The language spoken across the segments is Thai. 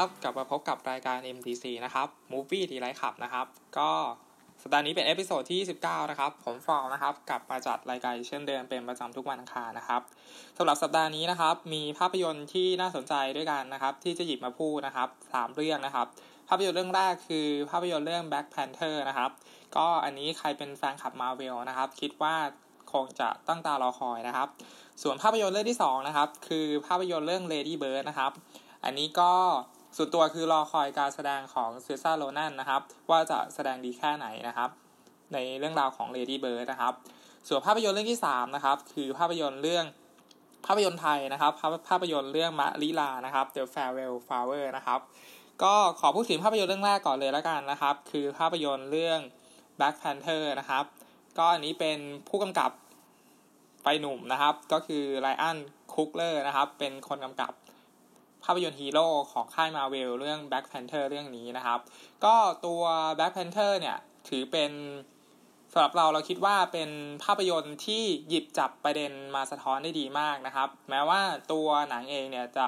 ครับกลับมาพบกับรายการ MDC นะครับ Movie ทีไรขับนะครับ ก็สัปดาห์นี้เป็น episode ที่ 19 นะครับ ผมฟอลนะครับ กลับมาจัดรายการเช่นเดิมเป็นประจำทุกวันอังคารนะครับสำหรับสัปดาห์นี้นะครับ มีภาพยนตร์ที่น่าสนใจด้วยกันนะครับ ที่จะหยิบมาพูดนะครับสามเรื่องนะครับ ภาพยนตร์เรื่องแรกคือภาพยนตร์เรื่อง Black Panther นะครับ ก็อันนี้ใครเป็นแฟนคลับมาเวลนะครับ คิดว่าคงจะตั้งตารอคอยนะครับ ส่วนภาพยนตร์เรื่องที่2นะครับ คือภาพยนตร์เรื่อง Lady Bird นะครับ อันนี้ก็ ส่วนตัวคือรอคอยการแสดงของเซซ่าโรนันนะครับ ว่าจะแสดงดีแค่ไหนนะครับ ในเรื่องราวของ Lady Bird นะครับ ส่วนภาพยนตร์เรื่องที่3นะครับคือภาพยนตร์เรื่องภาพยนตร์ไทยนะครับภาพภาพยนตร์เรื่องมะลิลานะครับ The Farewell Flower นะครับก็ขอพูดถึงภาพยนตร์เรื่องแรกก่อนเลยแล้วกันนะครับ คือภาพยนตร์เรื่อง Black Panther นะครับ ก็อันนี้เป็นผู้กำกับวัยหนุ่มนะครับ ก็คือ Ryan Coogler นะครับ เป็นคนกำกับ ภาพยนตร์ฮีโร่ของค่ายมาเวลเรื่อง Black Panther เรื่องนี้นะครับ ก็ตัว Black Panther เนี่ย ถือเป็นสำหรับเราเราคิดว่าเป็นภาพยนตร์ที่หยิบจับประเด็นมาสะท้อนได้ดีมากนะครับ แม้ว่าตัวหนังเองเนี่ยจะ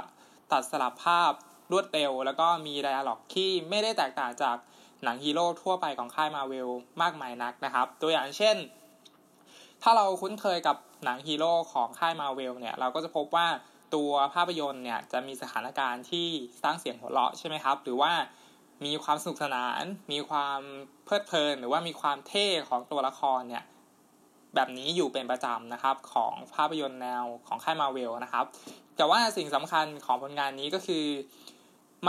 ตัดสลับภาพรวดเร็ว แล้วก็มี dialogue ที่ไม่ได้แตกต่างจากหนังฮีโร่ทั่วไปของค่ายมาเวลมากมายนักนะครับ ตัวอย่างเช่น ถ้าเราคุ้นเคยกับหนังฮีโร่ของค่ายมาเวลเนี่ย เราก็จะพบว่า ตัวภาพยนตร์เนี่ยจะมีสถานการณ์ที่สร้างเสียงหัวเราะใช่ไหมครับ หรือว่ามีความสนุกสนาน มีความเพลิดเพลิน หรือว่ามีความเท่ของตัวละครเนี่ยแบบนี้อยู่เป็นประจำนะครับของภาพยนตร์แนวของค่ายมาเวลนะครับ แต่ว่าสิ่งสำคัญของผลงานนี้ก็คือ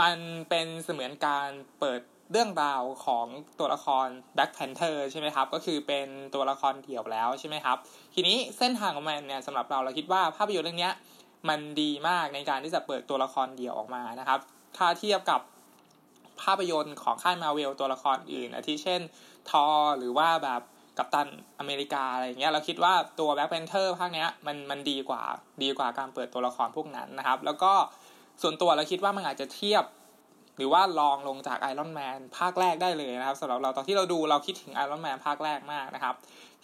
มันเป็นเสมือนการเปิดเรื่องราวของตัวละคร Black Panther ใช่ไหมครับ ก็คือเป็นตัวละครเดี่ยวแล้วใช่ไหมครับ ทีนี้เส้นทางของมันเนี่ยสำหรับเราเราคิดว่าภาพยนตร์เรื่องนี้ มันดีมากในการที่จะเปิดตัวละครเดี่ยวออกมานะครับ ถ้าเทียบกับภาพยนตร์ของค่ายมาเวลตัวละครอื่นนะที่เช่นทอหรือว่าแบบ Captain America อะไรเงี้ยเราคิดว่าตัว Black Panther ภาคเนี้ยมันมันดีกว่าดีกว่าการเปิดตัวละครพวกนั้นนะครับ แล้วก็ส่วนตัวเราคิดว่ามันอาจจะเทียบ หรือว่ารองลงจาก Iron Man ภาคแรกได้เลยนะครับสำหรับเราตอนที่เราดูเราคิดถึง Iron Man ภาคแรกมากนะครับ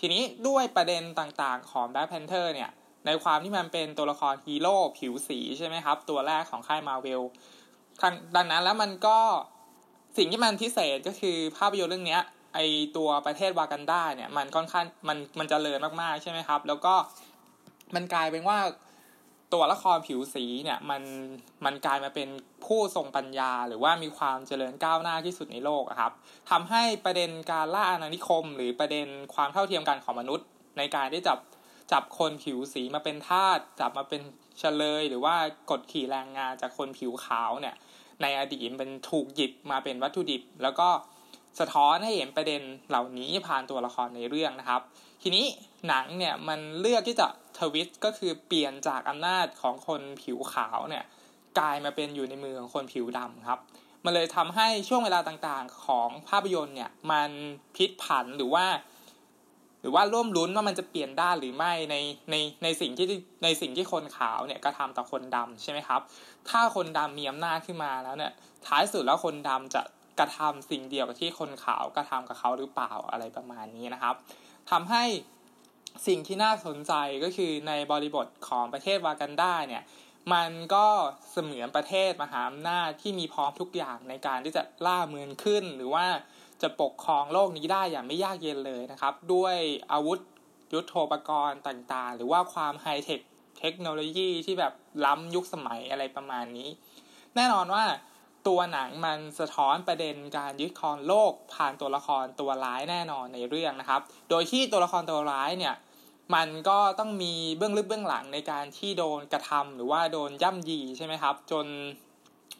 ทีนี้ด้วยประเด็นต่างๆของ Black Panther เนี่ย ในความที่มันเป็นตัวละครฮีโร่ผิวสีใช่ไหมครับ ตัวแรกของค่ายมาเวลดังนั้นแล้วมันก็สิ่งที่มันพิเศษก็คือภาพยนตร์เรื่องนี้ไอ้ตัวประเทศวากันดาเนี่ยมันค่อนข้างมันมันเจริญมากๆใช่ไหมครับ แล้วก็มันกลายเป็นว่าตัวละครผิวสีเนี่ยมันมันกลายมาเป็นผู้ทรงปัญญา หรือว่ามีความเจริญก้าวหน้าที่สุดในโลกครับทำให้ประเด็นการล่าอาณานิคม หรือประเด็นความเท่าเทียมกันของมนุษย์ ในการได้จับ จับคนผิวสีมาเป็นทาสจับมาเป็นเฉลย หรือว่ากดขี่แรงงานจากคนผิวขาวเนี่ย ในอดีตเป็นถูกหยิบมาเป็นวัตถุดิบ แล้วก็สะท้อนให้เห็นประเด็นเหล่านี้ผ่านตัวละครในเรื่องนะครับ ทีนี้หนังเนี่ยมันเลือกที่จะทวิตก็คือเปลี่ยนจากอำนาจของคนผิวขาวเนี่ยกลายมาเป็นอยู่ในมือของคนผิวดำครับ มันเลยทำให้ช่วงเวลาต่างๆของภาพยนตร์เนี่ยมันพลิกผันหรือว่า หรือว่าร่วมลุ้นว่ามันจะเปลี่ยนได้หรือไม่ในในในสิ่งที่ในสิ่งที่คนขาวเนี่ยกระทาต่อคนดำใช่ไหมครับ ถ้าคนดำมีอำนาจขึ้นมาแล้วเนี่ย ท้ายสุดแล้วคนดำจะกระทำสิ่งเดียวกับที่คนขาวกระทำกับเขาหรือเปล่าอะไรประมาณนี้นะครับทำให้สิ่งที่น่าสนใจก็คือในบริบทของประเทศวากันดาเนี่ยมันก็เสมือนประเทศมหาอำนาจที่มีพร้อมทุกอย่างในการที่จะล่าเมืองขึ้นหรือว่า จะปกครองโลกนี้ได้อย่างไม่ยากเย็นเลยนะครับ ด้วยอาวุธยุทโธปกรณ์ต่างๆ หรือว่าความไฮเทคเทคโนโลยีที่แบบล้ำยุคสมัยอะไรประมาณนี้ แน่นอนว่าตัวหนังมันสะท้อนประเด็นการยึดครองโลกผ่านตัวละครตัวร้ายแน่นอนในเรื่องนะครับ โดยที่ตัวละครตัวร้ายเนี่ยมันก็ต้องมีเบื้องลึกเบื้องหลังในการที่โดนกระทำหรือว่าโดนย่ำยีใช่ไหมครับ จน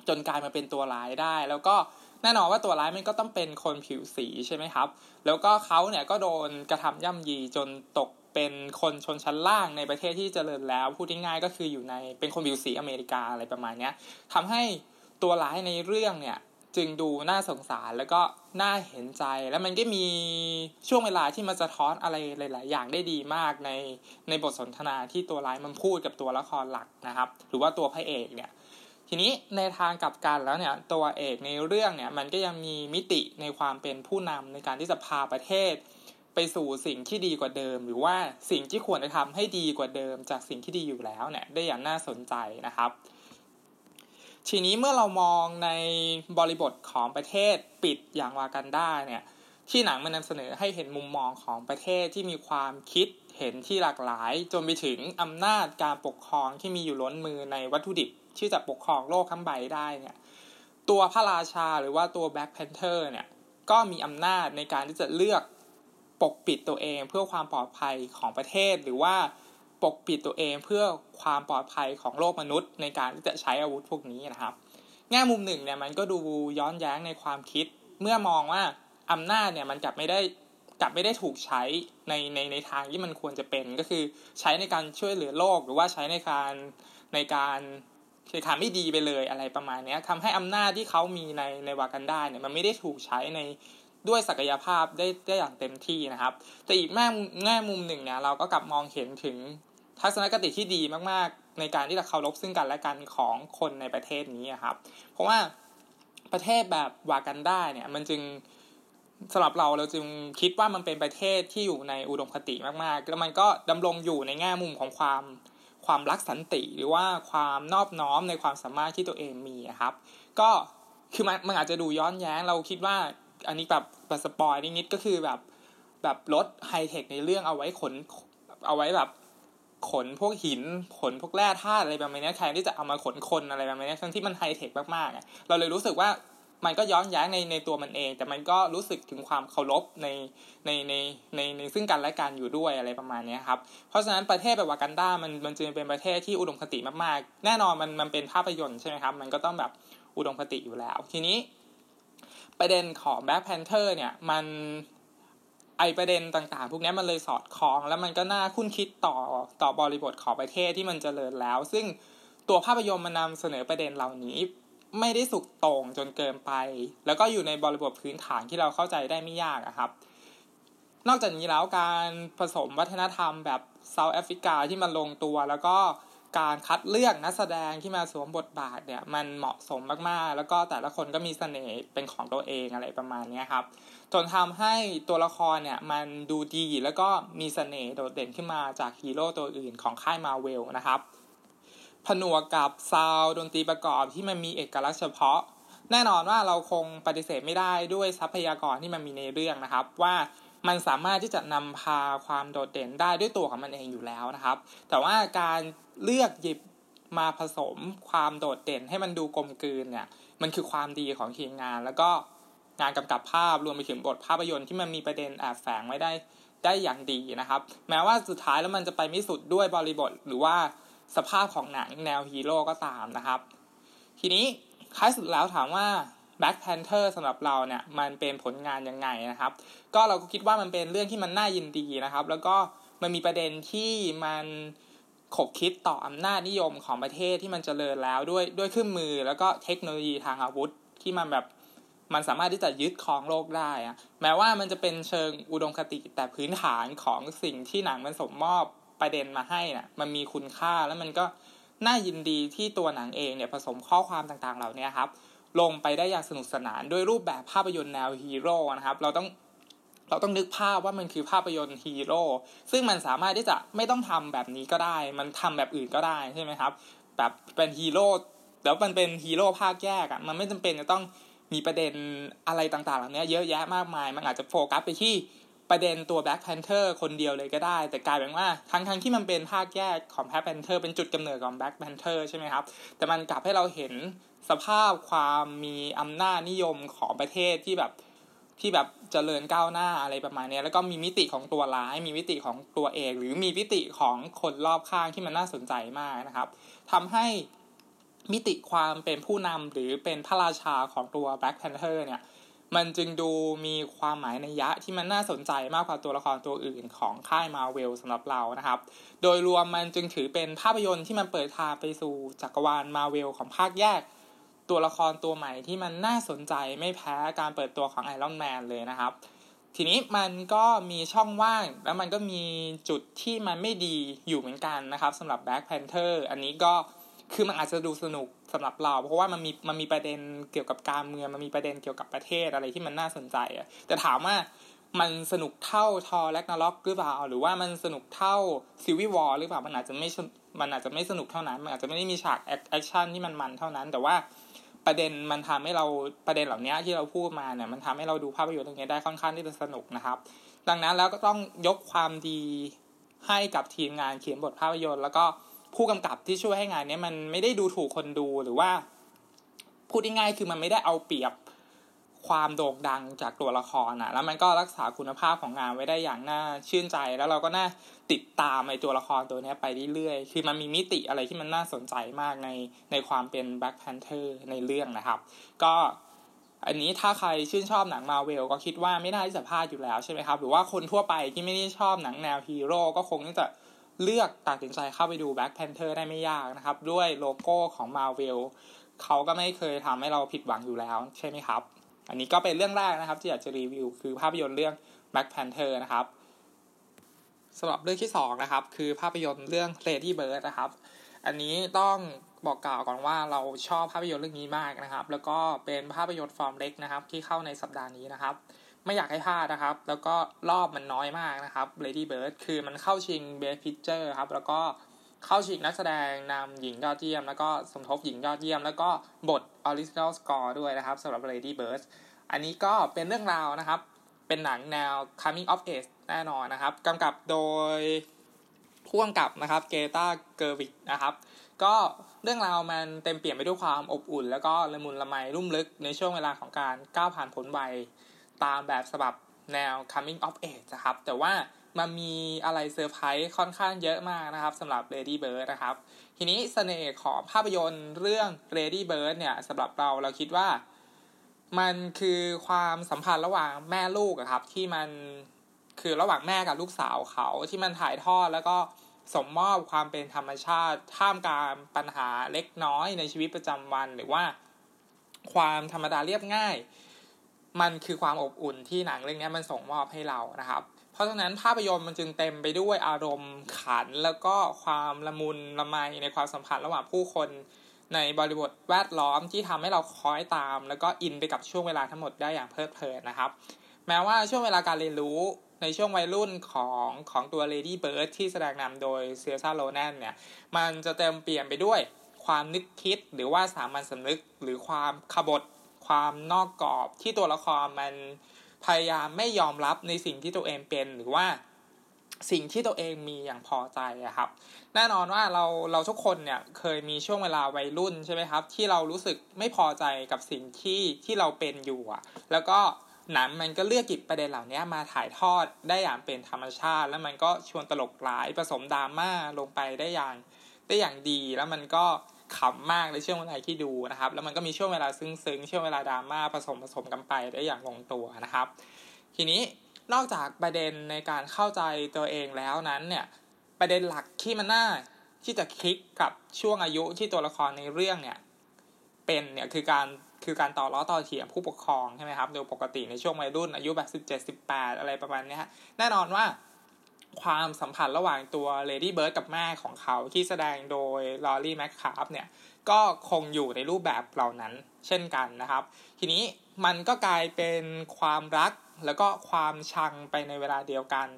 จนกลายมาเป็นตัวร้ายได้ แล้วก็ แน่นอนว่าตัวร้ายมันก็ต้องเป็นคนผิวสีใช่ไหมครับ แล้วก็เขาเนี่ยก็โดนกระทำย่ำยีจนตกเป็นคนชนชั้นล่างในประเทศที่เจริญแล้ว พูดง่ายๆก็คืออยู่ในเป็นคนผิวสีอเมริกาอะไรประมาณนี้ทำให้ตัวร้ายในเรื่องเนี่ยจึงดูน่าสงสารแล้วก็น่าเห็นใจแล้วมันก็มีช่วงเวลาที่มันจะท้อนอะไรหลาย ๆ อย่างได้ดีมากในในบทสนทนาที่ตัวร้ายมันพูดกับตัวละครหลักนะครับ หรือว่าตัวพระเอกเนี่ย ทีนี้ในทางกลับกันแล้วเนี่ยตัวเอกในเรื่องเนี่ยมันก็ยังมีมิติในความเป็นผู้นำในการที่จะพาประเทศ ไปสู่สิ่งที่ดีกว่าเดิม หรือว่าสิ่งที่ควรจะทำให้ดีกว่าเดิม จากสิ่งที่ดีอยู่แล้วเนี่ยได้อย่างน่าสนใจนะครับ ทีนี้เมื่อเรามองในบริบทของประเทศปิดอย่างวากันดาเนี่ยที่หนังมันนำเสนอให้เห็นมุมมองของประเทศที่มีความคิดเห็นที่หลากหลาย จนไปถึงอำนาจการปกครองที่มีอยู่ล้นมือในวัตถุดิบ ที่จะปกครองโลกทั้งใบได้เนี่ย ตัวพระราชาหรือว่าตัว Black Panther เนี่ย ก็มีอำนาจในการที่จะเลือกปกปิดตัวเองเพื่อความปลอดภัยของประเทศหรือว่าปกปิดตัวเองเพื่อความปลอดภัยของโลกมนุษย์ ในการที่จะใช้อาวุธพวกนี้นะครับ แง่มุมหนึ่งเนี่ยมันก็ดูย้อนแย้งในความคิด เมื่อมองว่าอำนาจเนี่ยมันกลับไม่ได้กลับไม่ได้ถูกใช้ในในในทางที่มันควรจะเป็นก็คือใช้ในการช่วยเหลือโลกหรือว่าใช้ในการในการ ในการไม่ดีไปเลยอะไรประมาณนี้ทำให้อำนาจที่เขามีในในวากันดาเนี่ยมันไม่ได้ถูกใช้ในด้วยศักยภาพได้ได้อย่างเต็มที่นะครับ แต่อีกแง่แง่มุมหนึ่งเนี่ยเราก็กลับมองเห็นถึงทัศนคติที่ดีมากๆ ในการที่จะเคารพซึ่งกันและกันของคนในประเทศนี้ครับ เพราะว่าประเทศแบบวากันดาเนี่ยมันจึงสำหรับเราเราจึงคิดว่ามันเป็นประเทศที่อยู่ในอุดมคติมากๆ แล้วมันก็ดำรงอยู่ในแง่มุมของความ ความรักสันติ หรือว่าความนอบน้อมในความสามารถที่ตัวเองมีครับ ก็คือมันมันอาจจะดูย้อนแย้งเราคิดว่าอันนี้แบบแบบ spoil นิดๆก็คือแบบแบบรถไฮเทคในเรื่องเอาไว้ขนเอาไว้แบบขนพวกหินขนพวกแร่ธาตุอะไรแบบนี้แทนที่จะเอามาขนคนอะไรแบบนี้ทั้งที่มันไฮเทคมากๆเราเลยรู้สึกว่า มันก็ย้อนแย้งในในตัวมันเอง แต่มันก็รู้สึกถึงความเคารพในในในในในซึ่งกันและกันอยู่ด้วยอะไรประมาณนี้ครับ เพราะฉะนั้นประเทศแบบวากันดามันมันจึงเป็นประเทศที่อุดมคติมากๆ แน่นอนมันมันเป็นภาพยนตร์ใช่ไหมครับ มันก็ต้องแบบอุดมคติอยู่แล้ว ทีนี้ ประเด็นของ Black Panther เนี่ยมันไอ้ประเด็นต่างๆ พวกนี้มันเลยสอดคล้อง แล้วมันก็น่าครุ่นคิดต่อต่อบริบทของประเทศที่มันเจริญแล้ว ซึ่งตัวภาพยนตร์มันนำเสนอประเด็นเหล่านี้ ไม่ได้สุดโต่งจนเกินไป แล้วก็อยู่ในบริบทพื้นฐานที่เราเข้าใจได้ไม่ยากครับ นอกจากนี้แล้วการผสมวัฒนธรรมแบบ South Africa ที่มันลงตัว แล้วก็การคัดเลือกนักแสดงที่มาสวมบทบาทเนี่ยมันเหมาะสมมากๆ แล้วก็แต่ละคนก็มีเสน่ห์เป็นของตัวเองอะไรประมาณนี้ครับ จนทำให้ตัวละครเนี่ยมันดูดีแล้วก็มีเสน่ห์โดดเด่นขึ้นมาจากฮีโร่ตัวอื่นของค่ายมาเวลนะครับ ผนวกกับซาวดนตรีประกอบที่มันมีเอกลักษณ์เฉพาะ แน่นอนว่าเราคงปฏิเสธไม่ได้ด้วยทรัพยากรที่มันมีในเรื่องนะครับ ว่ามันสามารถที่จะนำพาความโดดเด่นได้ด้วยตัวของมันเองอยู่แล้วนะครับ แต่ว่าการเลือกหยิบมาผสมความโดดเด่นให้มันดูกลมกลืนเนี่ย มันคือความดีของทีมงาน แล้วก็งานกำกับภาพรวมไปถึงบทภาพยนตร์ที่มันมีประเด็นแอบแฝงไว้ได้ได้อย่างดีนะครับ แม้ว่าสุดท้ายแล้วมันจะไปไม่สุดด้วยบริบทหรือว่า สภาพของหนังแนวฮีโร่ก็ตามนะครับ ทีนี้ท้ายสุดแล้วถามว่า Black Panther สำหรับเราเนี่ยมันเป็นผลงานยังไงนะครับ ก็เราก็คิดว่ามันเป็นเรื่องที่มันน่ายินดีนะครับ แล้วก็มันมีประเด็นที่มันขบคิดต่ออำนาจนิยมของประเทศที่มันเจริญแล้วด้วยด้วยเครื่องมือแล้วก็เทคโนโลยีทางอาวุธที่มันแบบมันสามารถที่จะยึดครองโลกได้อะแม้ว่ามันจะเป็นเชิงอุดมคติแต่พื้นฐานของสิ่งที่หนังมันสมมอบ ประเด็นมาให้นะ่ะ มันมีคุณค่าแล้วมันก็น่ายินดีที่ตัวหนังเองเนี่ยผสมข้อความต่างๆเหล่านี้ครับ ลงไปได้อย่างสนุกสนานด้วยรูปแบบภาพยนตร์แนวฮีโร่นะครับ เราต้องเราต้องนึกภาพว่ามันคือภาพยนตร์ฮีโร่ซึ่งมันสามารถที่จะไม่ต้องทำแบบนี้ก็ได้ มันทำแบบอื่นก็ได้ใช่ไหมครับ แบบเป็นฮีโร่แล้วมันเป็นฮีโร่ภาคแยกอะ่ะมันไม่จำเป็นจะต้องมีประเด็นอะไรต่างๆ เหล่านี้เยอะแยะมากมาย มันอาจจะโฟกัสไปที่ ประเด็นตัว Black Panther คนเดียวเลยก็ได้ แต่กลายเป็นว่าทั้งทั้งที่มันเป็นภาคแยกของ Black Panther เป็นจุดกำเนิดของ Black Panther ใช่ไหมครับ แต่มันกลับให้เราเห็นสภาพความมีอำนาจนิยมของประเทศที่แบบที่แบบเจริญก้าวหน้าอะไรประมาณนี้แล้วก็มีมิติของตัวร้าย มีมิติของตัวเอกหรือมีมิติของคนรอบข้างที่มันน่าสนใจมากนะครับทำให้มิติความเป็นผู้นำหรือเป็นพระราชาของตัว Black Panther เนี่ย มันจึงดูมีความหมายในยะที่มันน่าสนใจมากกว่าตัวละครตัวอื่นของค่ายมาเวลสำหรับเรานะครับ โดยรวมมันจึงถือเป็นภาพยนตร์ที่มันเปิดทางไปสู่จักรวาลมาเวลของภาคแยก ตัวละครตัวใหม่ที่มันน่าสนใจไม่แพ้การเปิดตัวของไอรอนแมนเลยนะครับ ทีนี้มันก็มีช่องว่างแล้วมันก็มีจุดที่มันไม่ดีอยู่เหมือนกันนะครับสำหรับ Black Panther อันนี้ก็ คือมันอาจจะดูสนุกสำหรับเรา เพราะว่ามันมีมันมีประเด็นเกี่ยวกับการเมืองมันมีประเด็นเกี่ยวกับประเทศอะไรที่มันน่าสนใจอะแต่ถามว่ามันสนุกเท่า Thor: Ragnarok หรือเปล่า หรือว่ามันสนุกเท่า Civil War หรือเปล่ามันอาจจะไม่มันอาจจะไม่สนุกเท่านั้น มันอาจจะไม่ได้มีฉาก action ที่มันมันเท่านั้น แต่ว่าประเด็นมันทำให้เราประเด็นเหล่านี้ที่เราพูดมาเนี่ยมันทำให้เราดูภาพยนตร์ตรงนี้ได้ค่อนข้างที่จะสนุกนะครับ ดังนั้นแล้วก็ต้องยกความดีให้กับทีมงานเขียนบทภาพยนตร์ แล้วก็ ผู้กำกับที่ช่วยให้งานนี้มันไม่ได้ดูถูกคนดูหรือว่าพูดง่ายๆคือมันไม่ได้เอาเปรียบความโด่งดังจากตัวละครนะแล้วมันก็รักษาคุณภาพของงานไว้ได้อย่างน่าชื่นใจ แล้วเราก็น่าติดตามในตัวละครตัวนี้ไปเรื่อยๆ คือมันมีมิติอะไรที่มันน่าสนใจมากในในความเป็น Black Panther ในเรื่องนะครับ ก็อันนี้ถ้าใครชื่นชอบหนังมาเวลก็คิดว่าไม่น่าที่จะพลาดอยู่แล้วใช่ไหมครับ หรือว่าคนทั่วไปที่ไม่ได้ชอบหนังแนวฮีโร่ก็คงจะ เลือกตัดสินใจเข้าไปดู Black Panther ได้ไม่ยากนะครับ ด้วยโลโก้ของ Marvel เขาก็ไม่เคยทำให้เราผิดหวังอยู่แล้วใช่ไหมครับ อันนี้ก็เป็นเรื่องแรกนะครับ ที่อยากจะรีวิว คือภาพยนตร์เรื่อง Black Panther นะครับสำหรับเรื่องที่2นะครับคือภาพยนตร์เรื่อง Lady Bird นะครับ อันนี้ต้องบอกกล่าวก่อนว่าเราชอบภาพยนตร์เรื่องนี้มากนะครับ แล้วก็เป็นภาพยนตร์ฟอร์มเล็กนะครับ ที่เข้าในสัปดาห์นี้นะครับ ไม่อยากให้พลาดนะครับ แล้วก็รอบมันน้อยมากนะครับ Lady Bird คือมันเข้าชิง Best Picture ครับ แล้วก็เข้าชิงนักแสดงนำหญิงยอดเยี่ยม แล้วก็สมทบหญิงยอดเยี่ยม แล้วก็บท Original Score ด้วยนะครับสำหรับ Lady Bird อันนี้ก็เป็นเรื่องราวนะครับ เป็นหนังแนว coming of age แน่นอนนะครับกำกับโดยผู้กำกับนะครับเกตาเกอร์วิกนะครับ ก็เรื่องราวมันเต็มเปลี่ยนไปด้วยความอบอุ่น แล้วก็ละมุนละไมรุ่มลึกในช่วงเวลาของการก้าวผ่านผลวัย ตามแบบฉบับแนว coming of age นะครับ แต่ว่ามันมีอะไรเซอร์ไพรส์ค่อนข้างเยอะมากนะครับสำหรับ Lady Bird นะครับ ทีนี้เสน่ห์ของภาพยนตร์เรื่อง Lady Bird เนี่ยสำหรับเราเราคิดว่า มันคือความสัมพันธ์ระหว่างแม่ลูกอะครับ ที่มันคือระหว่างแม่กับลูกสาวเขาที่มันถ่ายทอดแล้วก็สมมอบความเป็นธรรมชาติท่ามกลางปัญหาเล็กน้อยในชีวิตประจำวัน หรือว่า ความธรรมดาเรียบง่าย มันคือความอบอุ่นที่หนังเรื่องนี้มันส่งมอบให้เรานะครับ เพราะฉะนั้นภาพยนตร์มันจึงเต็มไปด้วยอารมณ์ขัน แล้วก็ความละมุนละไมในความสัมพันธ์ระหว่างผู้คนในบริบทแวดล้อมที่ทำให้เราคอยตาม แล้วก็อินไปกับช่วงเวลาทั้งหมดได้อย่างเพลิดเพลินนะครับ แม้ว่าช่วงเวลาการเรียนรู้ในช่วงวัยรุ่นของของตัว Lady Bird ที่แสดงนำโดยเซียซาโลแนนเนี่ย มันจะเต็มเปลี่ยนไปด้วยความนึกคิดหรือว่าสามัญสำนึกหรือความขบฏ ความนอกกรอบที่ตัวละครมันพยายามไม่ยอมรับในสิ่งที่ตัวเองเป็นหรือว่าสิ่งที่ตัวเองมีอย่างพอใจอะครับ แน่นอนว่าเราเราทุกคนเนี่ยเคยมีช่วงเวลาวัยรุ่นใช่ไหมครับ ที่เรารู้สึกไม่พอใจกับสิ่งที่ที่เราเป็นอยู่อะแล้วก็หนังมันก็เลือกกิบประเด็นเหล่านี้มาถ่ายทอดได้อย่างเป็นธรรมชาติ แล้วมันก็ชวนตลกหลายผสมดราม่าลงไปได้อย่างได้อย่างดี แล้วมันก็ ขำมากในช่วงเวลาที่ดูนะครับ แล้วมันก็มีช่วงเวลาซึ้งๆช่วงเวลาดราม่าผสมผสานกันไปได้อย่างลงตัวนะครับ ทีนี้นอกจากประเด็นในการเข้าใจตัวเองแล้วนั้นเนี่ยประเด็นหลักที่มันน่าที่จะคลิกกับช่วงอายุที่ตัวละครในเรื่องเนี่ยเป็นเนี่ยคือการคือการต่อล้อต่อเถียงผู้ปกครองใช่ไหมครับโดยปกติในช่วงวัยรุ่นอายุแบบสิบเจ็ดสิบแปดอะไรประมาณนี้แน่นอนว่า ความสัมพันธ์ระหว่างตัว Lady Bird กับแม่ของเขาที่แสดงโดย Laurie Metcalf เนี่ยก็คงอยู่ในรูปแบบเหล่านั้นเช่นกันนะครับ ทีนี้มันก็กลายเป็นความรักแล้วก็ความชังไปในเวลาเดียวกัน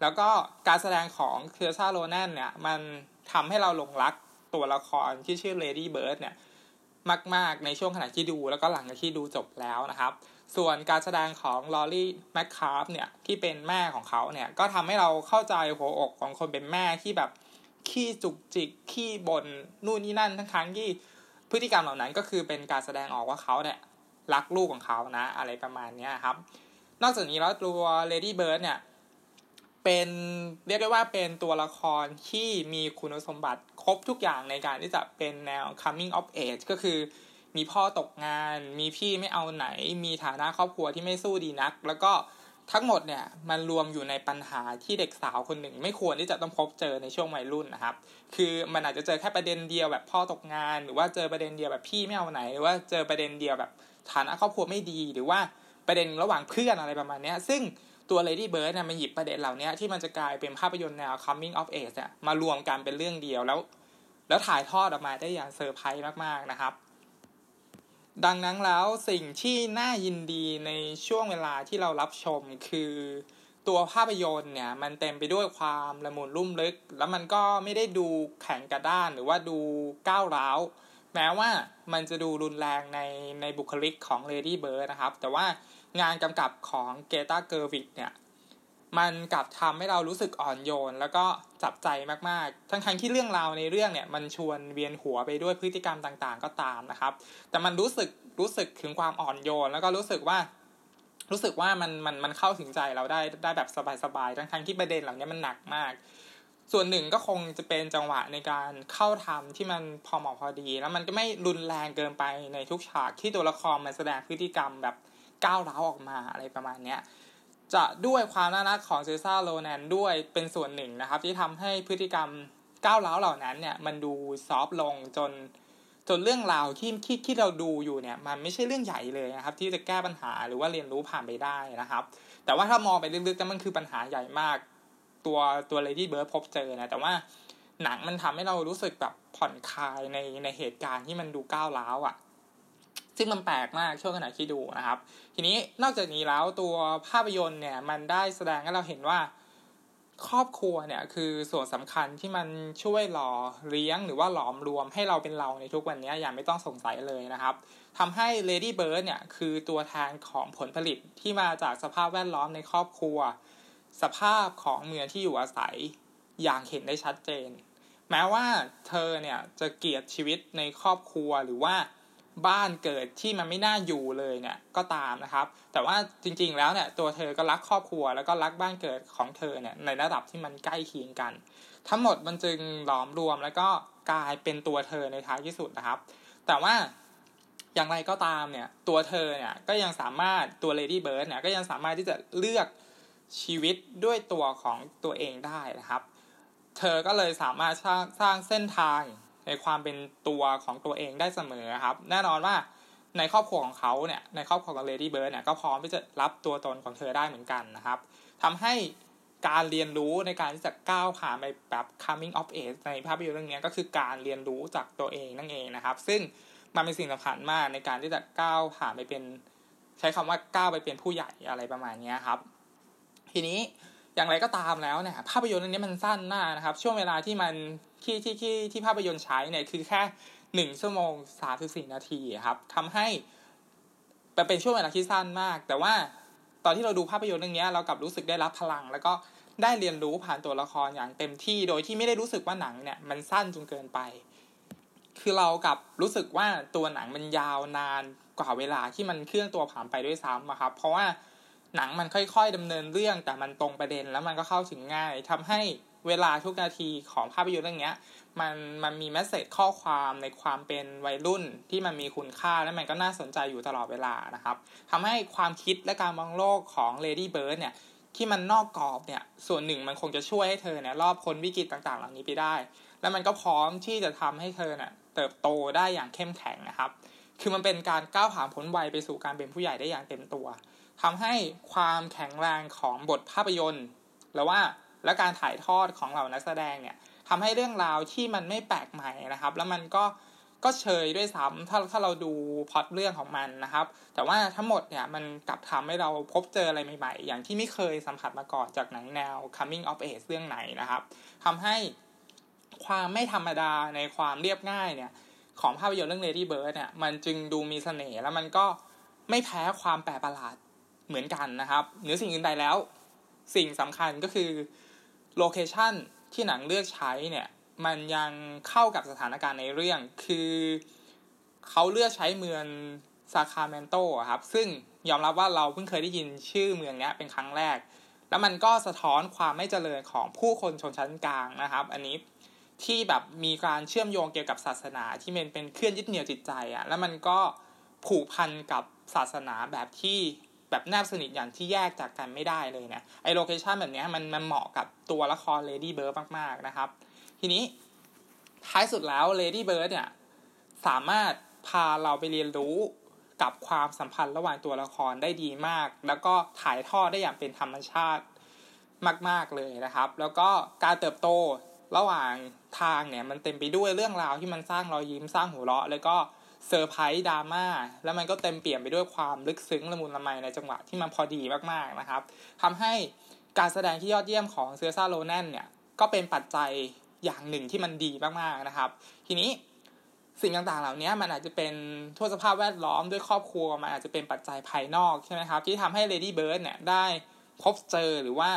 แล้วก็การแสดงของ Saoirse Ronan เนี่ยมันทำให้เราหลงรักตัวละครที่ชื่อ Lady Bird เนี่ยมาก ๆ ในช่วงขณะที่ดูแล้วก็หลังจากที่ดูจบแล้วนะครับ ส่วนการแสดงของ Laurie Metcalf เนี่ยที่เป็นแม่ของเขาเนี่ยก็ทำให้เราเข้าใจหัวอกของคนเป็นแม่ที่แบบขี้จุกจิกขี้บน่นนู่นนี่นั่นทั้งครั้งที่พฤติกรรมเหล่านั้นก็คือเป็นการแสดงออกว่าเขาเนี่ยรักลูกของเขานะอะไรประมาณนี้ครับ นอกจากนี้แล้วตัว Lady Bird เนี่ยเป็นเรียกได้ว่าเป็นตัวละครที่มีคุณสมบัติครบทุกอย่างในการที่จะเป็นแนว coming of age ก็คือ มีพ่อตกงาน มีพี่ไม่เอาไหน มีฐานะครอบครัวที่ไม่สู้ดีนัก แล้วก็ทั้งหมดเนี่ยมันรวมอยู่ในปัญหาที่เด็กสาวคนหนึ่ง ไม่ควรที่จะต้องพบเจอในช่วงวัยรุ่นนะครับ คือมันอาจจะเจอแค่ประเด็นเดียวแบบพ่อตกงาน หรือว่าเจอประเด็นเดียวแบบพี่ไม่เอาไหน หรือว่าเจอประเด็นเดียวแบบฐานะครอบครัวไม่ดี หรือว่าประเด็นระหว่างเพื่อนอะไรประมาณนี้ซึ่งตัว Lady Bird เนี่ยมันหยิบประเด็นเหล่านี้ที่มันจะกลายเป็นภาพยนตร์แนว coming of age เนี่ยมารวมกันเป็นเรื่องเดียวแล้ว แล้วถ่ายทอดออกมาได้อย่างเซอร์ไพรส์มากๆนะครับ ดังนั้นแล้วสิ่งที่น่ายินดีในช่วงเวลาที่เรารับชมคือตัวภาพยนตร์เนี่ยมันเต็มไปด้วยความละมุนลุ่มลึก แล้วมันก็ไม่ได้ดูแข็งกระด้านหรือว่าดูก้าวร้าว แม้ว่ามันจะดูรุนแรงในในบุคลิกของ Lady Bird นะครับ แต่ว่างานกำกับของเกตาเกอร์วิกเนี่ย มันกลับทำให้เรารู้สึกอ่อนโยน แล้วก็จับใจมากๆ ทั้งทั้งที่เรื่องราวในเรื่องเนี่ยมันชวนเวียนหัวไปด้วยพฤติกรรมต่างๆ ก็ตามนะครับ แต่มันรู้สึกรู้สึกถึงความอ่อนโยน แล้วก็รู้สึกว่ารู้สึกว่ามันมันมันเข้าถึงใจเราได้ได้แบบสบายๆทั้งทั้งที่ประเด็นเหล่านี้มันหนักมาก ส่วนหนึ่งก็คงจะเป็นจังหวะในการเข้าทำที่มันพอเหมาะพอดี แล้วมันก็ไม่รุนแรงเกินไปในทุกฉากที่ตัวละครมันแสดงพฤติกรรมแบบก้าวร้าวออกมาอะไรประมาณเนี้ย จะด้วยความน่ารักของเซซ่าโลแนนด้วยเป็นส่วนหนึ่งนะครับ ที่ทำให้พฤติกรรมก้าวร้าวเหล่านั้นเนี่ยมันดู soft ลงจนจนเรื่องราวที่ที่ที่เราดูอยู่เนี่ยมันไม่ใช่เรื่องใหญ่เลยนะครับ ที่จะแก้ปัญหาหรือว่าเรียนรู้ผ่านไปได้นะครับ แต่ว่าถ้ามองไปลึกๆแล้วมันคือปัญหาใหญ่มากตัวตัว Lady Bird พบเจอนะแต่ว่าหนังมันทำให้เรารู้สึกแบบผ่อนคลายในในเหตุการณ์ที่มันดูก้าวร้าวอะ่ะ ซึ่งมันแปลกมากช่วงขณะที่ดูนะครับ ทีนี้นอกจากนี้แล้วตัวภาพยนตร์เนี่ยมันได้แสดงให้เราเห็นว่า ครอบครัวเนี่ยคือส่วนสำคัญที่มันช่วยหล่อเลี้ยงหรือว่าหลอมรวมให้เราเป็นเราในทุกวันนี้อย่างไม่ต้องสงสัยเลยนะครับทำให้ Lady Bird เนี่ยคือตัวแทนของผลผลิตที่มาจากสภาพแวดล้อมในครอบครัว สภาพของเมืองที่อยู่อาศัยอย่างเห็นได้ชัดเจน แม้ว่าเธอเนี่ยจะเกลียดชีวิตในครอบครัวหรือว่า บ้านเกิดที่มันไม่น่าอยู่เลยเนี่ยก็ตามนะครับ แต่ว่าจริงๆแล้วเนี่ยตัวเธอก็รักครอบครัวแล้วก็รักบ้านเกิดของเธอเนี่ยในระดับที่มันใกล้เคียงกัน ทั้งหมดมันจึงหลอมรวมแล้วก็กลายเป็นตัวเธอในท้ายที่สุดนะครับ แต่ว่าอย่างไรก็ตามเนี่ยตัวเธอเนี่ยก็ยังสามารถตัว Lady Bird เนี่ยก็ยังสามารถที่จะเลือกชีวิตด้วยตัวของตัวเองได้นะครับ เธอก็เลยสามารถสร้างสร้างเส้นทาง ในความเป็นตัวของตัวเองได้เสมอครับ แน่นอนว่าในครอบครัวของเขาเนี่ยในครอบครัวของเลดี้เบิร์ดเนี่ยก็พร้อมที่จะรับตัวตนของเธอได้เหมือนกันนะครับทำให้การเรียนรู้ในการที่จะก้าวผ่านไปแบบ coming of age ในภาพยนตร์เรื่องนี้ก็คือการเรียนรู้จากตัวเองนั่นเองนะครับ ซึ่งมันเป็นสิ่งสำคัญมากในการที่จะก้าวผ่านไปเป็น ใช้คำว่าก้าวไปเป็นผู้ใหญ่อะไรประมาณนี้ครับ ทีนี้อย่างไรก็ตามแล้วเนี่ยภาพยนตร์เรื่องนี้มันสั้นมากนะครับ ช่วงเวลาที่มัน ที่ที่ที่ที่ภาพยนตร์ใช้เนี่ยคือแค่หนึ่งชั่วโมงสามสิบสี่นาทีครับทำให้เป็นช่วงเวลาที่สั้นมาก แต่ว่าตอนที่เราดูภาพยนตร์เรื่องนี้เรากลับรู้สึกได้รับพลัง แล้วก็ได้เรียนรู้ผ่านตัวละครอย่างเต็มที่ โดยที่ไม่ได้รู้สึกว่าหนังเนี่ยมันสั้นจนเกินไป คือเรากับรู้สึกว่าตัวหนังมันยาวนานกว่าเวลาที่มันเคลื่อนตัวผ่านไปด้วยซ้ำครับเพราะว่าหนังมันค่อย ๆดำเนินเรื่องแต่มันตรงประเด็นแล้วมันก็เข้าถึงง่ายทำให้ เวลาทุกนาทีของภาพยนตร์เรื่องนี้มันมันมีแมสเซจข้อความในความเป็นวัยรุ่นที่มันมีคุณค่าและมันก็น่าสนใจอยู่ตลอดเวลานะครับทำให้ความคิดและการมองโลกของ Lady Bird เนี่ยที่มันนอกกรอบเนี่ยส่วนหนึ่งมันคงจะช่วยให้เธอเนี่ยรอบพ้นวิกฤตต่างๆ เหล่านี้ไปได้ แล้วมันก็พร้อมที่จะทำให้เธอเนี่ยเติบโตได้อย่างเข้มแข็งนะครับ คือมันเป็นการก้าวผ่านพ้นวัยไปสู่การเป็นผู้ใหญ่ได้อย่างเต็มตัวทำให้ความแข็งแรงของบทภาพยนตร์ หรือว่า และการถ่ายทอดของเหล่านักแสดงเนี่ยทำให้เรื่องราวที่มันไม่แปลกใหม่นะครับ แล้วมันก็ก็เชยด้วยซ้ำถ้าถ้าเราดูพอดเรื่องของมันนะครับ แต่ว่าทั้งหมดเนี่ยมันกลับทำให้เราพบเจออะไรใหม่ๆ อย่างที่ไม่เคยสัมผัสมาก่อนจากหนังแนว coming of age เรื่องไหนนะครับทำให้ความไม่ธรรมดาในความเรียบง่ายเนี่ยของภาพยนตร์เรื่อง Lady Bird เนี่ยมันจึงดูมีเสน่ห์แล้วมันก็ไม่แพ้ความแปลกประหลาดเหมือนกันนะครับเหนือสิ่งอื่นใดแล้ว สิ่งสำคัญก็คือ โลเคชันที่หนังเลือกใช้เนี่ยมันยังเข้ากับสถานการณ์ในเรื่อง คือเขาเลือกใช้เมืองซาคาเมนโตครับ ซึ่งยอมรับว่าเราเพิ่งเคยได้ยินชื่อเมืองนี้เป็นครั้งแรก แล้วมันก็สะท้อนความไม่เจริญของผู้คนชนชั้นกลางนะครับ อันนี้ที่แบบมีการเชื่อมโยงเกี่ยวกับศาสนาที่มันเป็นเครื่องยึดเหนี่ยวจิตใจอะ่ะ แล้วมันก็ผูกพันกับศาสนาแบบที่ แบบแนบสนิทอย่างที่แยกจากกันไม่ได้เลยเนี่ยไอโลเคชันแบบนี้มันมันเหมาะกับตัวละคร Lady Bird มากๆนะครับ ทีนี้ท้ายสุดแล้ว Lady Bird เนี่ยสามารถพาเราไปเรียนรู้กับความสัมพันธ์ระหว่างตัวละครได้ดีมาก แล้วก็ถ่ายทอดได้อย่างเป็นธรรมชาติมาก ๆ เลยนะครับ แล้วก็การเติบโตระหว่างทางเนี่ยมันเต็มไปด้วยเรื่องราวที่มันสร้างรอยยิ้มสร้างหัวเราะ แล้วก็ เซอร์ไพรส์ดราม่าแล้วมันก็เต็มเปี่ยมไปด้วยความลึกซึ้งละมุนละไมในจังหวะที่มันพอดีมากๆนะครับทำให้การแสดงที่ยอดเยี่ยมของเซอร์ชาโรแนนเนี่ยก็เป็นปัจจัยอย่างหนึ่งที่มันดีมากๆนะครับ ทีนี้สิ่งต่างๆ เหล่านี้มันอาจจะเป็นตัวสภาพแวดล้อมด้วยครอบครัวมันอาจจะเป็นปัจจัยภายนอกใช่ไหมครับ ที่ทำให้ Lady Bird เนี่ยได้พบเจอหรือว่า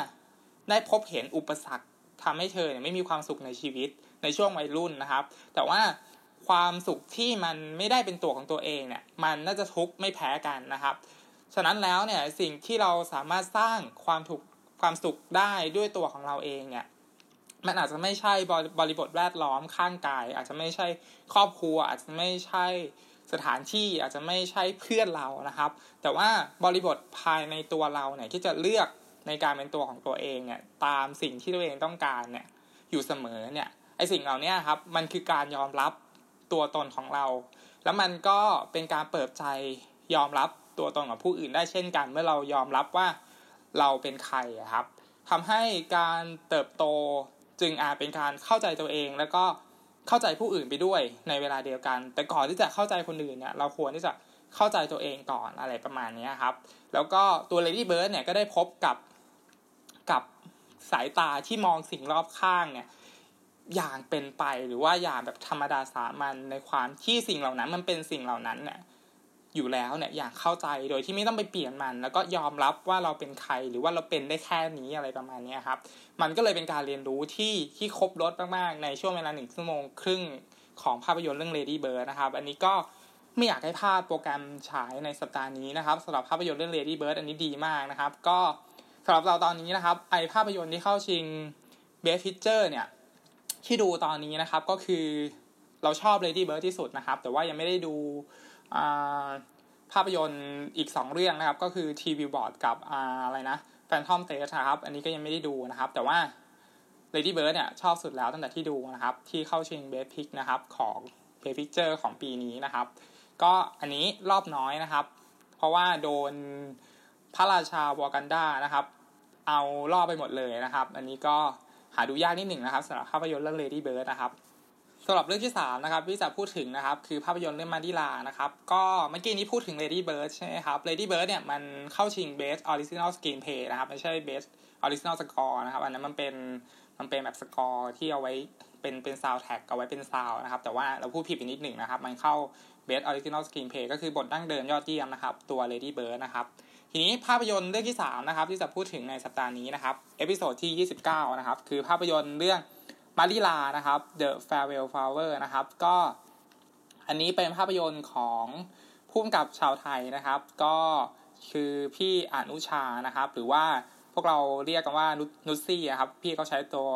ได้พบเห็นอุปสรรคทำให้เธอเนี่ยไม่มีความสุขในชีวิตในช่วงวัยรุ่นนะครับ แต่ว่า ความสุขที่มันไม่ได้เป็นตัวของตัวเองเนี่ยมันน่าจะทุกข์ไม่แพ้กันนะครับ ฉะนั้นแล้วเนี่ยสิ่งที่เราสามารถสร้างความถูกความสุขได้ด้วยตัวของเราเองเนี่ยมันอาจจะไม่ใช่บริบทแวดล้อมข้างกาย อาจจะไม่ใช่ครอบครัว อาจจะไม่ใช่สถานที่อาจจะไม่ใช่เพื่อนเรานะครับ แต่ว่าบริบทภายในตัวเราเนี่ยที่จะเลือกในการเป็นตัวของตัวเองเนี่ยตามสิ่งที่ตัวเองต้องการเนี่ยอยู่เสมอเนี่ยไอสิ่งเหล่านี้ครับมันคือการยอมรับ ตัวตนของเรา แล้วมันก็เป็นการเปิดใจยอมรับตัวตนของผู้อื่นได้เช่นกัน เมื่อเรายอมรับว่าเราเป็นใครครับทำให้การเติบโตจึงอาจเป็นการเข้าใจตัวเอง แล้วก็เข้าใจผู้อื่นไปด้วยในเวลาเดียวกัน แต่ก่อนที่จะเข้าใจคนอื่นเนี่ยเราควรที่จะเข้าใจตัวเองก่อนอะไรประมาณนี้ครับ แล้วก็ตัว Lady Bird เนี่ยก็ได้พบกับกับสายตาที่มองสิ่งรอบข้างเนี่ย อย่างเป็นไปหรือว่าอย่างแบบธรรมดาสามัญในความที่สิ่งเหล่านั้น มันเป็นสิ่งเหล่านั้นเนี่ยอยู่แล้วเนี่ยอย่างเข้าใจโดยที่ไม่ต้องไปเปลี่ยนมัน แล้วก็ยอมรับว่าเราเป็นใครหรือว่าเราเป็นได้แค่นี้อะไรประมาณนี้ครับ มันก็เลยเป็นการเรียนรู้ที่ที่ครบรถมากๆ ในช่วงเวลาหนึ่งชั่วโมงครึ่งของภาพยนตร์เรื่อง Lady Bird นะครับ อันนี้ก็ไม่อยากให้พลาดโปรแกรมฉายในสัปดาห์นี้นะครับสำหรับภาพยนตร์เรื่อง Lady Bird อันนี้ดีมากนะครับ ก็สำหรับเราตอนนี้นะครับ ไอภาพยนตร์ที่เข้าชิง Best Picture เนี่ย ที่ดูตอนนี้นะครับก็คือเราชอบ Lady Bird ที่สุดนะครับ แต่ว่ายังไม่ได้ดูภาพยนตร์อีก 2 เรื่องนะครับ ก็คือทีวีบอร์ดกับอะไรนะแฟนทอมเตสนะครับ อันนี้ก็ยังไม่ได้ดูนะครับ แต่ว่า Lady Bird เนี่ยชอบสุดแล้วตั้งแต่ที่ดูนะครับ ที่เข้าชิง Best Pick นะครับของ Best Picture ของปีนี้นะครับ ก็อันนี้รอบน้อยนะครับ เพราะว่าโดนพระราชาวอกันดานะครับ เอารอบไปหมดเลยนะครับ อันนี้ก็ หาดูยากนิดหนึ่งนะครับสำหรับภาพยนตร์เรื่อง Lady Bird นะครับสำหรับเรื่องที่3นะครับที่จะพูดถึงนะครับคือภาพยนตร์เรื่องมาดิลานะครับก็เมื่อกี้นี้พูดถึง Lady Bird ใช่ไหมครับ Lady Bird เนี่ยมันเข้าชิง Best Original Screenplay นะครับไม่ใช่ Best Original Score นะครับอันนั้นมันเป็นมันเป็นแบบสกอร์ที่เอาไว้เป็นเป็นซาวด์แท็กเอาไว้เป็น sound นะครับแต่ว่าเราพูดผิดไปนิดหนึ่งนะครับ มันเข้า Best Original Screenplay ก็คือบทดั้งเดิมยอดเยี่ยมนะครับตัว Lady Bird นะครับ ทีนี้ภาพยนตร์เรื่องที่3นะครับที่จะพูดถึงในสัปดาห์นี้นะครับ episode ที่ 29 นะครับ คือภาพยนตร์เรื่องมะลิลานะครับ The Farewell Flower นะครับ ก็อันนี้เป็นภาพยนตร์ของผู้กำกับชาวไทยนะครับ ก็คือพี่อนุชานะครับ หรือว่าพวกเราเรียกกันว่านุชซี่ครับ พี่เขาใช้ตัว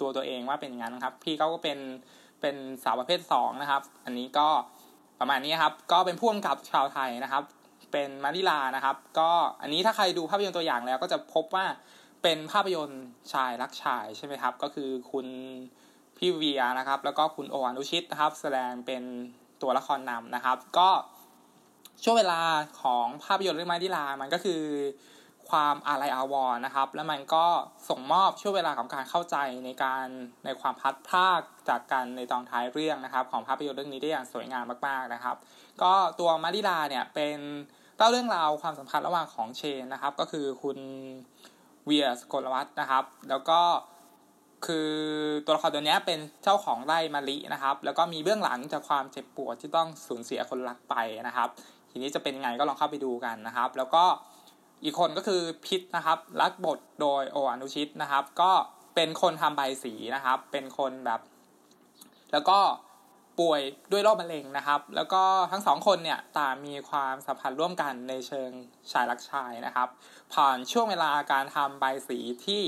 ตัวตัวเองว่าเป็นอย่างนั้นครับ พี่เขาก็เป็นเป็นสาวประเภท2นะครับ อันนี้ก็ประมาณนี้ครับ ก็เป็นผู้กำกับชาวไทยนะครับ เป็นมาริลานะครับ ก็อันนี้ถ้าใครดูภาพยนตร์ตัวอย่างแล้วก็จะพบว่าเป็นภาพยนตร์ชายรักชายใช่ไหมครับ ก็คือคุณพี่เวียนะครับ แล้วก็คุณโออนุชิตนะครับ แสดงเป็นตัวละครนำนะครับ ก็ช่วงเวลาของภาพยนตร์เรื่องมาริลา มันก็คือความอาลัยอาวรนะครับ แล้วมันก็ส่งมอบช่วงเวลาของการเข้าใจในการในความพัดพากจากกันในตอนท้ายเรื่องนะครับ ของภาพยนตร์เรื่องนี้ได้อย่างสวยงามมากๆนะครับ ก็ตัวมาริลาเนี่ยเป็น เล่าเรื่องราวความสัมพันธ์ระหว่างของเชนนะครับ ก็คือคุณเวียสกลวัฒนะครับ แล้วก็คือตัวละครตัวนี้เป็นเจ้าของไร่มะลินะครับ แล้วก็มีเบื้องหลังจากความเจ็บปวดที่ต้องสูญเสียคนรักไปนะครับ ทีนี้จะเป็นยังไงก็ลองเข้าไปดูกันนะครับ แล้วก็อีกคนก็คือพิษนะครับรับบทโดยโออนุชิตนะครับ ก็เป็นคนทำใบสีนะครับ เป็นคนแบบ แล้วก็ ป่วยด้วยโรคมะเร็งนะครับ แล้วก็ทั้งสองคนเนี่ยต่างมีความสัมพันธ์ร่วมกันในเชิงชายรักชายนะครับ ผ่านช่วงเวลาการทำใบสีที่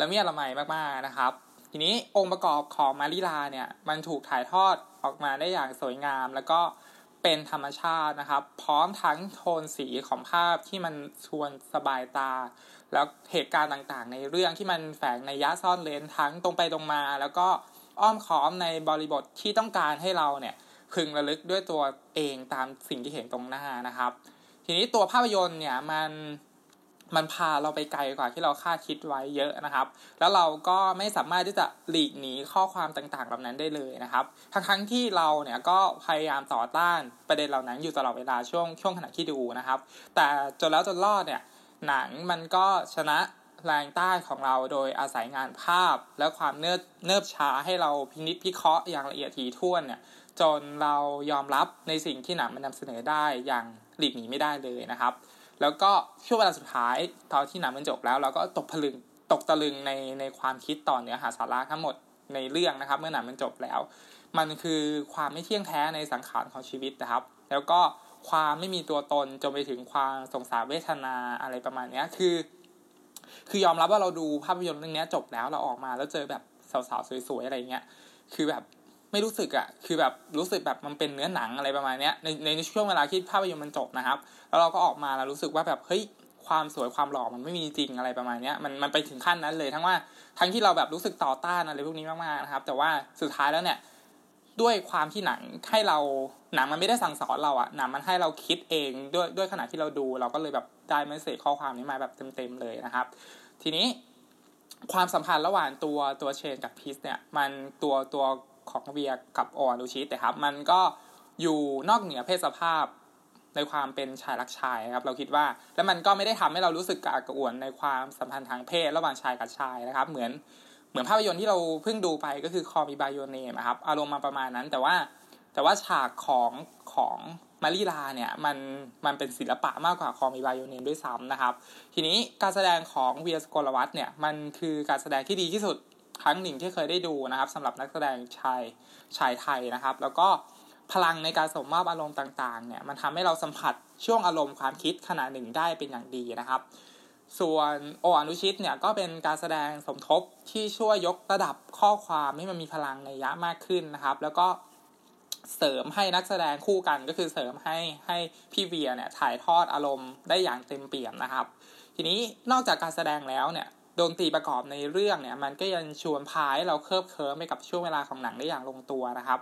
ละเมียดละไมมากๆนะครับ ทีนี้องค์ประกอบของมาริลาเนี่ยมันถูกถ่ายทอดออกมาได้อย่างสวยงาม แล้วก็เป็นธรรมชาตินะครับ พร้อมทั้งโทนสีของภาพที่มันชวนสบายตา แล้วเหตุการณ์ต่างๆ ในเรื่องที่มันแฝงในยะซ่อนเลนทั้งตรงไปตรงมา แล้วก็ อ้อมค้อมในบริบทที่ต้องการให้เราเนี่ยพึงระลึกด้วยตัวเองตามสิ่งที่เห็นตรงหน้านะครับ ทีนี้ตัวภาพยนตร์เนี่ยมันมันพาเราไปไกลกว่าที่เราคาดคิดไว้เยอะนะครับ แล้วเราก็ไม่สามารถที่จะหลีกหนีข้อความต่างๆเหล่านั้นได้เลยนะครับ ทั้งทั้งที่เราเนี่ยก็พยายามต่อต้านประเด็นเหล่านั้นอยู่ตลอดเวลาช่วงช่วงขณะที่ดูนะครับ แต่จนแล้วจนรอดเนี่ยหนังมันก็ชนะ แรงต้านของเราโดยอาศัยงานภาพ และความเนิบเนิบช้าให้เราพินิจพิเคราะห์อย่างละเอียดถี่ถ้วนเนี่ยจนเรายอมรับในสิ่งที่หนังมันนำเสนอได้อย่างหลีกหนีไม่ได้เลยนะครับ แล้วก็ช่วงเวลาสุดท้ายตอนที่หนังมันจบแล้ว เราก็ตกผลึงตกตะลึงในในความคิดต่อเนื้อหาสาระทั้งหมดในเรื่องนะครับ เมื่อหนังมันจบแล้ว มันคือความไม่เที่ยงแท้ในสังขารของชีวิตนะครับ แล้วก็ความไม่มีตัวตนจนไปถึงความสงสารเวทนาอะไรประมาณนี้คือ คือยอมรับว่าเราดูภาพยนตร์เรื่องนี้จบแล้วเราออกมาแล้วเจอแบบสาวๆสวยๆอะไรเงี้ย คือแบบไม่รู้สึกอะคือแบบรู้สึกแบบมันเป็นเนื้อหนังอะไรประมาณนี้ในในช่วงเวลาที่ภาพยนตร์มันจบนะครับ แล้วเราก็ออกมาแล้วรู้สึกว่าแบบเฮ้ยความสวยความหล่อมันไม่มีจริงอะไรประมาณนี้มันมันไปถึงขั้นนั้นเลยทั้งว่าทั้งที่เราแบบรู้สึกต่อต้านอะไรพวกนี้มากๆนะครับ แต่ว่าสุดท้ายแล้วเนี่ย ด้วยความที่หนังให้เราหนังมันไม่ได้สั่งสอนเราอะหนังมันให้เราคิดเองด้วยด้วยขณะที่เราดู เราก็เลยแบบได้เมสเซจข้อความนี้มาแบบเต็มๆเลยนะครับ ทีนี้ความสัมพันธ์ระหว่างตัวตัวเชนกับพีซเนี่ยมันตัวตัวของเวียกับออนดูชิตนะครับ มันก็อยู่นอกเหนือเพศสภาพในความเป็นชายรักชายนะครับ เราคิดว่าแล้วมันก็ไม่ได้ทำให้เรารู้สึกกระอักกระอ่วนในความสัมพันธ์ทางเพศ ระหว่างชายกับชายนะครับ เหมือน เหมือนภาพยนตร์ที่เราเพิ่งดูไปก็คือคอมีบายโอเนมครับ อารมณ์มาประมาณนั้น แต่ว่าแต่ว่าฉากของของมารีลาเนี่ยมันมันเป็นศิลปะมากกว่าคอมีบายโอเนมด้วยซ้ำนะครับ ทีนี้การแสดงของเวียสโกลวัตเนี่ยมันคือการแสดงที่ดีที่สุดครั้งหนึ่งที่เคยได้ดูนะครับสำหรับนักแสดงชายชายไทยนะครับ แล้วก็พลังในการส่งมอบอารมณ์ต่างๆเนี่ยมันทำให้เราสัมผัสช่วงอารมณ์ความคิดขณะหนึ่งได้เป็นอย่างดีนะครับ ส่วนโออนุชิตเนี่ยก็เป็นการแสดงสมทบที่ช่วยยกระดับข้อความให้มันมีพลังในยะมากขึ้นนะครับ แล้วก็เสริมให้นักแสดงคู่กันก็คือเสริมให้ให้พี่เวียเนี่ยถ่ายทอดอารมณ์ได้อย่างเต็มเปี่ยมนะครับ ทีนี้นอกจากการแสดงแล้วเนี่ยดนตรีประกอบในเรื่องเนี่ย มันก็ยังชวนพายเราเคลิบเคลิ้มไปกับช่วงเวลาของหนังได้อย่างลงตัวนะครับ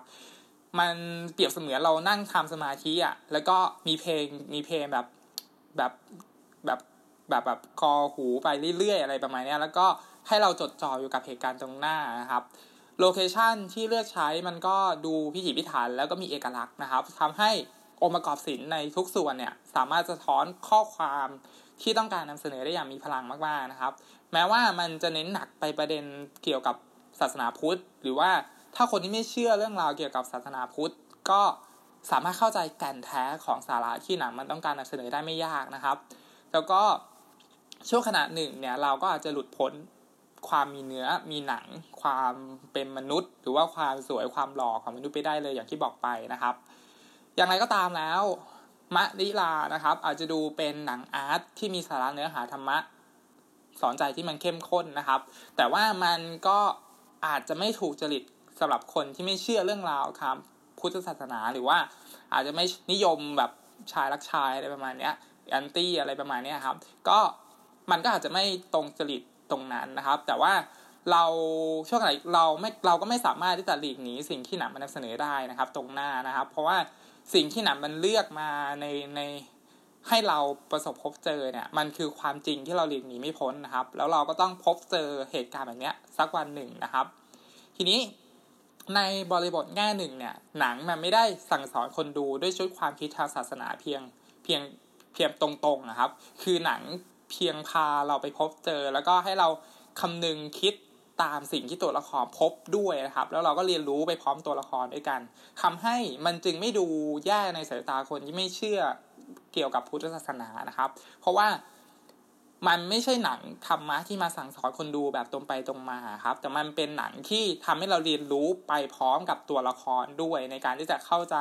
มันเปรียบเสมือนเรานั่งทำสมาธิอะแล้วก็มีเพลงมีเพลงแบบแบบแบบ แบบแบบคอหูไปเรื่อยๆ อะไรประมาณนี้แล้วก็ให้เราจดจ่ออยู่กับเหตุการณ์ตรงหน้านะครับโลเคชันที่เลือกใช้มันก็ดูพิถีพิถันแล้วก็มีเอกลักษณ์นะครับทำให้องค์ประกอบศิลป์ในทุกส่วนเนี่ยสามารถสะท้อนข้อความที่ต้องการนำเสนอได้อย่างมีพลังมากๆนะครับ แม้ว่ามันจะเน้นหนักไปประเด็นเกี่ยวกับศาสนาพุทธ หรือว่าถ้าคนที่ไม่เชื่อเรื่องราวเกี่ยวกับศาสนาพุทธ ก็สามารถเข้าใจแก่นแท้ของสาระที่หนังมันต้องการนำเสนอได้ไม่ยากนะครับ แล้วก็ ช่วงขณะหนึ่งเนี่ยเราก็อาจจะหลุดพ้นความมีเนื้อมีหนัง ความเป็นมนุษย์ หรือว่าความสวยความหล่อของมนุษย์ไปได้เลยอย่างที่บอกไปนะครับ อย่างไรก็ตามแล้วมะลิลานะครับ อาจจะดูเป็นหนังอาร์ตที่มีสาระเนื้อหาธรรมะ สอนใจที่มันเข้มข้นนะครับ แต่ว่ามันก็อาจจะไม่ถูกจริตสำหรับคนที่ไม่เชื่อเรื่องราวครับพุทธศาสนาหรือว่าอาจจะไม่นิยมแบบชายรักชายอะไรประมาณนี้แอนตี้อะไรประมาณนี้ครับ ก็ มันก็อาจจะไม่ตรงจริตตรงนั้นนะครับ แต่ว่าเราช่วงไหนเราไม่เราก็ไม่สามารถที่จะหลีกหนีสิ่งที่หนังมันนำเสนอได้นะครับ ตรงหน้านะครับ เพราะว่าสิ่งที่หนังมันเลือกมาในในให้เราประสบพบเจอเนี่ย มันคือความจริงที่เราหลีกหนีไม่พ้นนะครับ แล้วเราก็ต้องพบเจอเหตุการณ์แบบนี้สักวันหนึ่งนะครับ ทีนี้ในบริบทแง่หนึ่งเนี่ย หนังมันไม่ได้สั่งสอนคนดูด้วยชุดความคิดทางศาสนาเพียงเพียงเพียงตรงๆนะครับ คือหนัง เพียงพาเราไปพบเจอ แล้วก็ให้เราคำนึงคิดตามสิ่งที่ตัวละครพบด้วยนะครับ แล้วเราก็เรียนรู้ไปพร้อมตัวละครด้วยกันทำให้มันจึงไม่ดูแย่ในสายตาคนที่ไม่เชื่อเกี่ยวกับพุทธศาสนานะครับ เพราะว่ามันไม่ใช่หนังธรรมะที่มาสั่งสอนคนดูแบบตรงไปตรงมาครับ แต่มันเป็นหนังที่ทำให้เราเรียนรู้ไปพร้อมกับตัวละครด้วยในการที่จะเข้าใจ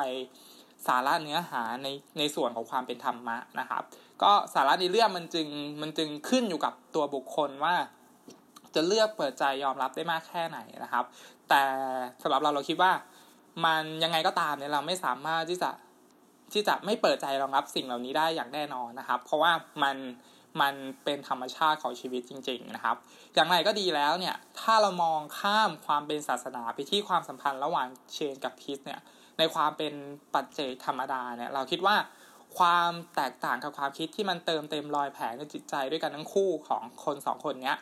สาระเนื้อหาในในส่วนของความเป็นธรรมะนะครับ ก็สาระในเรื่องมันจึงมันจึงขึ้นอยู่กับตัวบุคคลว่า จะเลือกเปิดใจยอมรับได้มากแค่ไหนนะครับ แต่สำหรับเราเราคิดว่า มันยังไงก็ตามเนี่ยเราไม่สามารถที่จะที่จะไม่เปิดใจรองรับสิ่งเหล่านี้ได้อย่างแน่นอนนะครับ เพราะว่ามันมันเป็นธรรมชาติของชีวิตจริง ๆนะครับ อย่างไรก็ดีแล้วเนี่ย ถ้าเรามองข้ามความเป็นศาสนาไปที่ความสัมพันธ์ระหว่างเชนกับพิสเนี่ย ในความเป็นปัจเจกธรรมดาเนี่ยเราคิดว่าความแตกต่างกับความคิดที่มันเติมเต็มรอยแผลในจิตใจด้วยกันทั้งคู่ของคนสองคนเนี้ย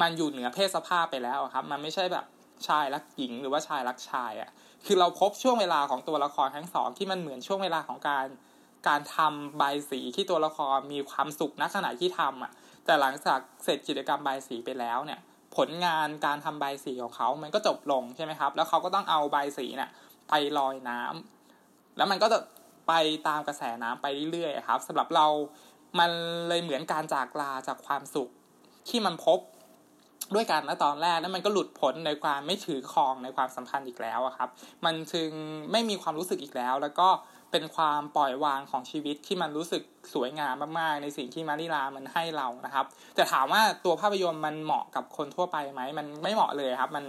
มันอยู่เหนือเพศสภาพไปแล้วครับ มันไม่ใช่แบบชายรักหญิงหรือว่าชายรักชายอะ่ะคือเราพบช่วงเวลาของตัวละครทั้งสองที่มันเหมือนช่วงเวลาของการการทำใบสีที่ตัวละครมีความสุขณขณะที่ทำอะ แต่หลังจากเสร็จกิจกรรมใบสีไปแล้วเนี่ย ผลงานการทำใบสีของเขา มันก็จบลงใช่ไหมครับ แล้วเขาก็ต้องเอาใบสีเนี่ย ไปลอยน้ำแล้วมันก็จะไปตามกระแสน้ำไปเรื่อยๆครับสำหรับเรามันเลยเหมือนการจากลาจากความสุขที่มันพบด้วยกันนะตอนแรกแล้วมันก็หลุดพ้นในความไม่ถือครองในความสัมพันธ์อีกแล้วครับ มันจึงไม่มีความรู้สึกอีกแล้ว แล้วก็เป็นความปล่อยวางของชีวิตที่มันรู้สึกสวยงามมากๆ ในสิ่งที่มาริลามันให้เรานะครับ แต่ถามว่าตัวภาพยนตร์มันเหมาะกับคนทั่วไปไหมมันไม่เหมาะเลยครับ มัน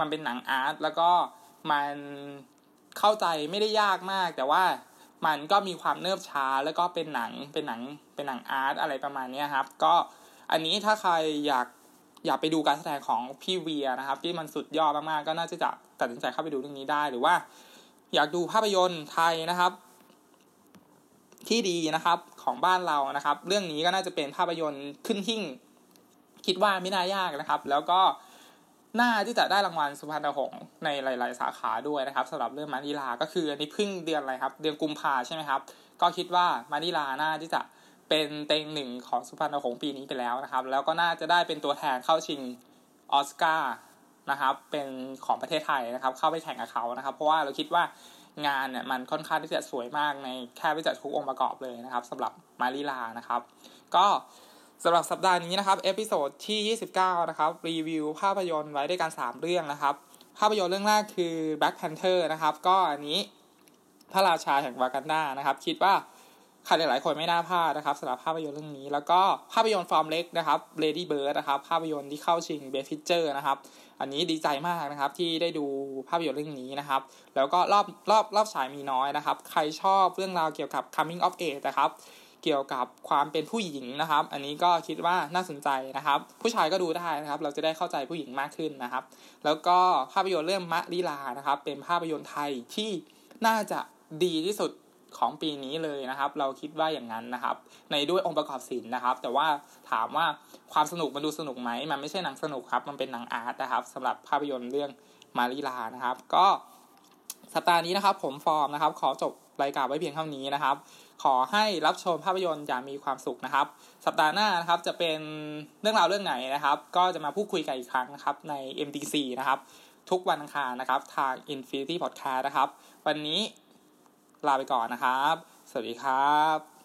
มันเป็นหนังอาร์ตแล้วก็ มันเข้าใจไม่ได้ยากมาก แต่ว่ามันก็มีความเนิบช้าแล้วก็เป็นหนังเป็นหนังเป็นหนังอาร์ตอะไรประมาณนี้ครับ ก็อันนี้ถ้าใครอยากอยากไปดูการแสดงของพี่เวียนะครับ ที่มันสุดยอดมากๆก็น่าจะจะตัดสินใจเข้าไปดูเรื่องนี้ได้หรือว่า อยากดูภาพยนตร์ไทยนะครับ ที่ดีนะครับของบ้านเรานะครับ เรื่องนี้ก็น่าจะเป็นภาพยนตร์ขึ้นหิ่งคิดว่าไม่น่ายากนะครับ แล้วก็ น่าที่จะได้รางวัลสุพรรณหงษ์ในหลาย ๆ สาขาด้วยนะครับสำหรับเรื่องมานิลาก็คืออันนี้พึ่งเดือนอะไรครับ เดือนกุมภาใช่ไหมครับ ก็คิดว่ามานิลาน่าที่จะเป็นเต็งหนึ่งของสุพรรณหงษ์ปีนี้ไปแล้วนะครับ แล้วก็น่าจะได้เป็นตัวแทนเข้าชิงออสการ์นะครับ เป็นของประเทศไทยนะครับ เข้าไปแข่งกับเขานะครับ เพราะว่าเราคิดว่างานเนี่ยมันค่อนข้างที่จะสวยมากในแค่ไปจัดทุกองค์ประกอบเลยนะครับสำหรับมะลิลานะครับ ก็ สำหรับสัปดาห์นี้นะครับ episode ที่ 29 นะครับ รีวิวภาพยนตร์ไว้ด้วยกัน 3 เรื่องนะครับ ภาพยนตร์เรื่องแรกคือ Black Panther นะครับ ก็อันนี้พระราชาแห่งวากันดานะครับ คิดว่าใครหลายๆคนไม่น่าพลาดนะครับสำหรับภาพยนตร์เรื่องนี้ แล้วก็ภาพยนตร์ฟอร์มเล็กนะครับ Lady Bird นะครับ ภาพยนตร์ที่เข้าชิง Best Picture นะครับ อันนี้ดีใจมากนะครับที่ได้ดูภาพยนตร์เรื่องนี้นะครับ แล้วก็รอบรอบรอบฉายมีน้อยนะครับ ใครชอบเรื่องราวเกี่ยวกับ coming of age นะครับ เกี่ยวกับความเป็นผู้หญิงนะครับ อันนี้ก็คิดว่าน่าสนใจนะครับ ผู้ชายก็ดูได้นะครับ เราจะได้เข้าใจผู้หญิงมากขึ้นนะครับ แล้วก็ภาพยนตร์เรื่องมะลิลานะครับ เป็นภาพยนตร์ไทยที่น่าจะดีที่สุดของปีนี้เลยนะครับ เราคิดว่าอย่างนั้นนะครับ ในด้วยองค์ประกอบศิลป์นะครับ แต่ว่าถามว่าความสนุกมันดูสนุกไหมมันไม่ใช่หนังสนุกครับ มันเป็นหนังอาร์ตนะครับสำหรับภาพยนตร์เรื่องมาริลานะครับ ก็สัปดาห์นี้นะครับ ผมฟอร์มนะครับ ขอจบรายการไว้เพียงเท่านี้นะครับ ขอให้รับชมภาพยนตร์อย่างมีความสุขนะครับ สัปดาห์หน้านะครับจะเป็นเรื่องราวเรื่องไหนนะครับ ก็จะมาพูดคุยกันอีกครั้งนะครับใน MTC นะครับ ทุกวันอังคารนะครับ ทาง Infinity Podcast นะครับ วันนี้ลาไปก่อนนะครับ สวัสดีครับ